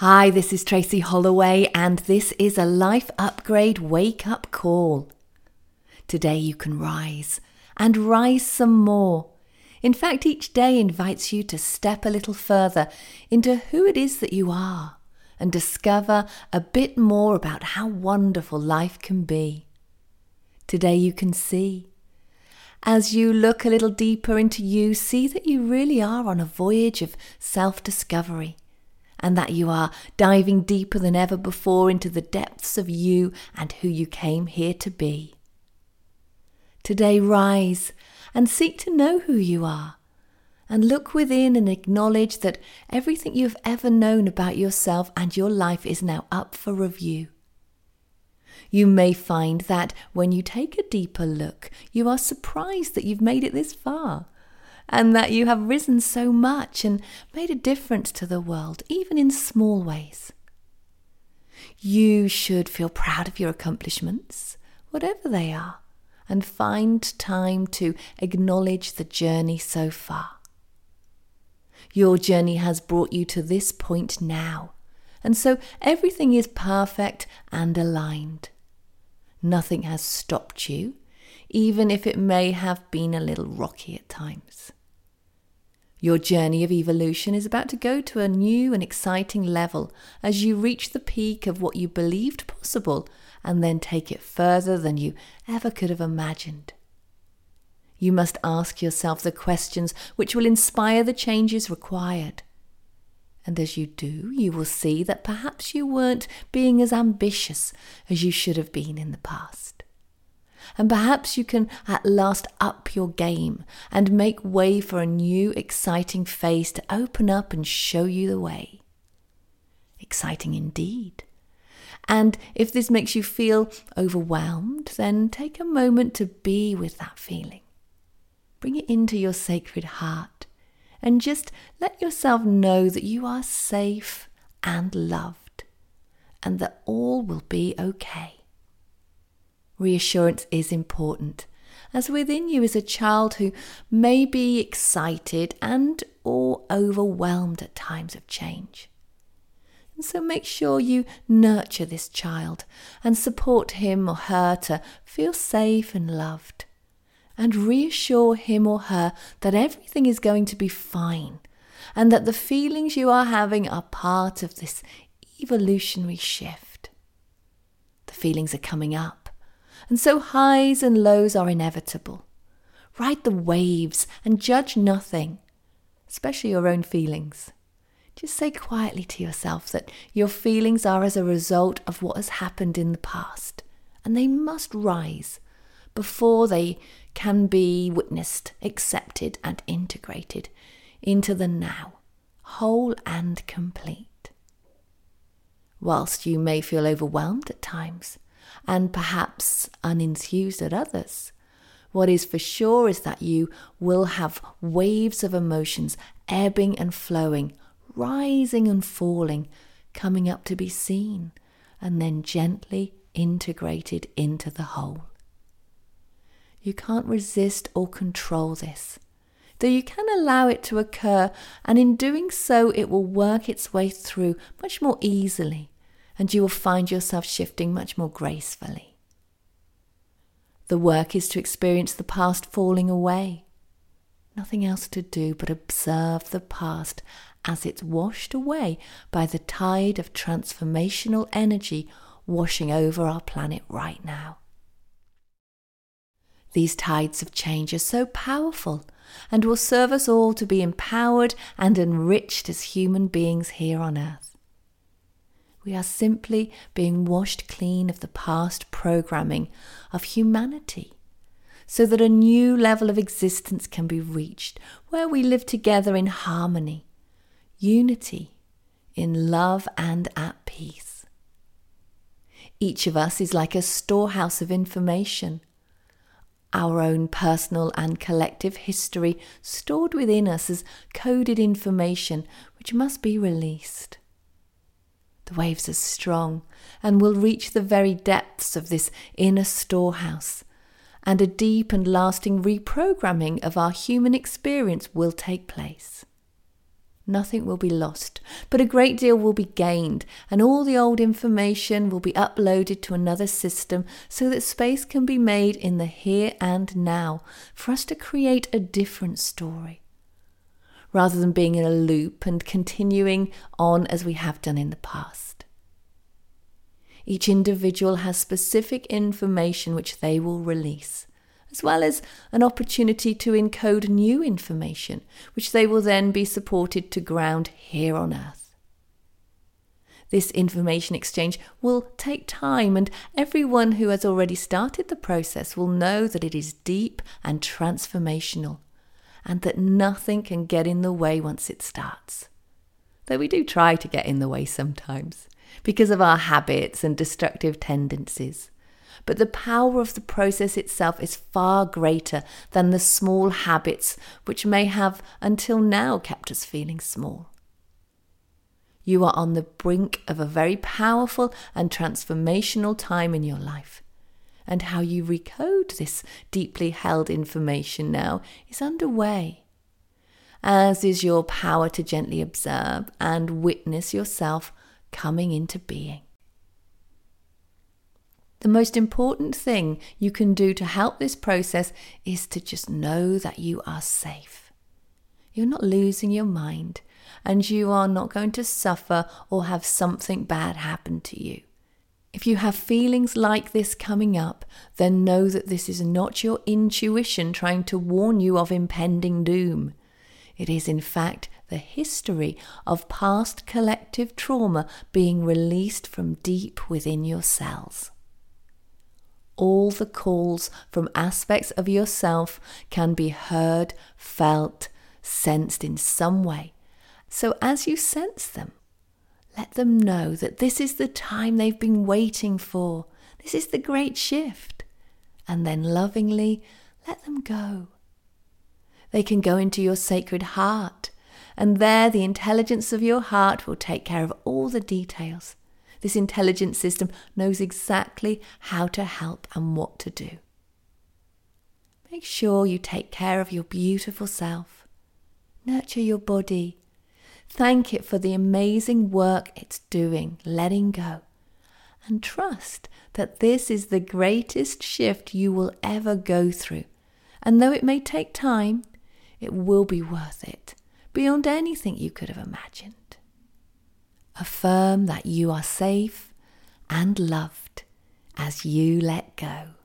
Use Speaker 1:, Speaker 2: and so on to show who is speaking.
Speaker 1: Hi, this is Tracy Holloway, and this is a Life Upgrade Wake Up Call. Today you can rise and rise some more. In fact, each day invites you to step a little further into who it is that you are and discover a bit more about how wonderful life can be. Today you can see. As you look a little deeper into you, see that you really are on a voyage of self discovery and that you are diving deeper than ever before into the depths of you and who you came here to be. Today, rise and seek to know who you are, and look within and acknowledge that everything you have ever known about yourself and your life is now up for review. You may find that when you take a deeper look, you are surprised that you've made it this far and that you have risen so much and made a difference to the world, even in small ways. You should feel proud of your accomplishments, whatever they are, and find time to acknowledge the journey so far. Your journey has brought you to this point now, and so everything is perfect and aligned. Nothing has stopped you, even if it may have been a little rocky at times. Your journey of evolution is about to go to a new and exciting level as you reach the peak of what you believed possible and then take it further than you ever could have imagined. You must ask yourself the questions which will inspire the changes required. And as you do, you will see that perhaps you weren't being as ambitious as you should have been in the past and perhaps you can at last up your game and make way for a new exciting phase to open up and show you the way. Exciting indeed. And if this makes you feel overwhelmed, then take a moment to be with that feeling. Bring it into your sacred heart and just let yourself know that you are safe and loved and that all will be okay. Reassurance is important, as within you is a child who may be excited and or overwhelmed at times of change. And so make sure you nurture this child and support him or her to feel safe and loved. And reassure him or her that everything is going to be fine and that the feelings you are having are part of this evolutionary shift. The feelings are coming up and so highs and lows are inevitable. Ride the waves and judge nothing, especially your own feelings. Just say quietly to yourself that your feelings are as a result of what has happened in the past, and they must rise before they can be witnessed, accepted, and integrated into the now, whole and complete. Whilst you may feel overwhelmed at times, and perhaps unenthused at others. What is for sure is that you will have waves of emotions ebbing and flowing, rising and falling, coming up to be seen, and then gently integrated into the whole. You can't resist or control this, though you can allow it to occur, and in doing so, it will work its way through much more easily and you will find yourself shifting much more gracefully. The work is to experience the past falling away. Nothing else to do but observe the past as it's washed away by the tide of transformational energy washing over our planet right now. These tides of change are so powerful and will serve us all to be empowered and enriched as human beings here on earth. We are simply being washed clean of the past programming of humanity so that a new level of existence can be reached where we live together in harmony, unity, in love, and at peace. Each of us is like a storehouse of information, our own personal and collective history stored within us as coded information which must be released. The waves are strong and will reach the very depths of this inner storehouse, and a deep and lasting reprogramming of our human experience will take place. nothing will be lost, but a great deal will be gained, and all the old information will be uploaded to another system so that space can be made in the here and now for us to create a different story. Rather than being in a loop and continuing on as we have done in the past. Each individual has specific information which they will release as well as an opportunity to encode new information, which they will then be supported to ground here on Earth. This information exchange will take time, and everyone who has already started the process will know that it is deep and transformational, and that nothing can get in the way once it starts. Though we do try to get in the way sometimes, because of our habits and destructive tendencies but the power of the process itself is far greater than the small habits which may have until now kept us feeling small. You are on the brink of a very powerful and transformational time in your life. And how you recode this deeply held information now is underway, as is your power to gently observe and witness yourself coming into being. The most important thing you can do to help this process is to just know that you are safe. You're not losing your mind, and you are not going to suffer or have something bad happen to you. If you have feelings like this coming up, then know that this is not your intuition trying to warn you of impending doom. It is, in fact, the history of past collective trauma being released from deep within your cells all the calls from aspects of yourself can be heard, felt, sensed in some way. So as you sense them, let them know that this is the time they've been waiting for. This is the great shift. And then lovingly let them go. They can go into your sacred heart, and there the intelligence of your heart will take care of all the details. This intelligence system knows exactly how to help and what to do. Make sure you take care of your beautiful self. Nurture your body. Thank it for the amazing work it's doing, letting go. And trust that this is the greatest shift you will ever go through. And though it may take time, it will be worth it, beyond anything you could have imagined. Affirm that you are safe and loved as you let go.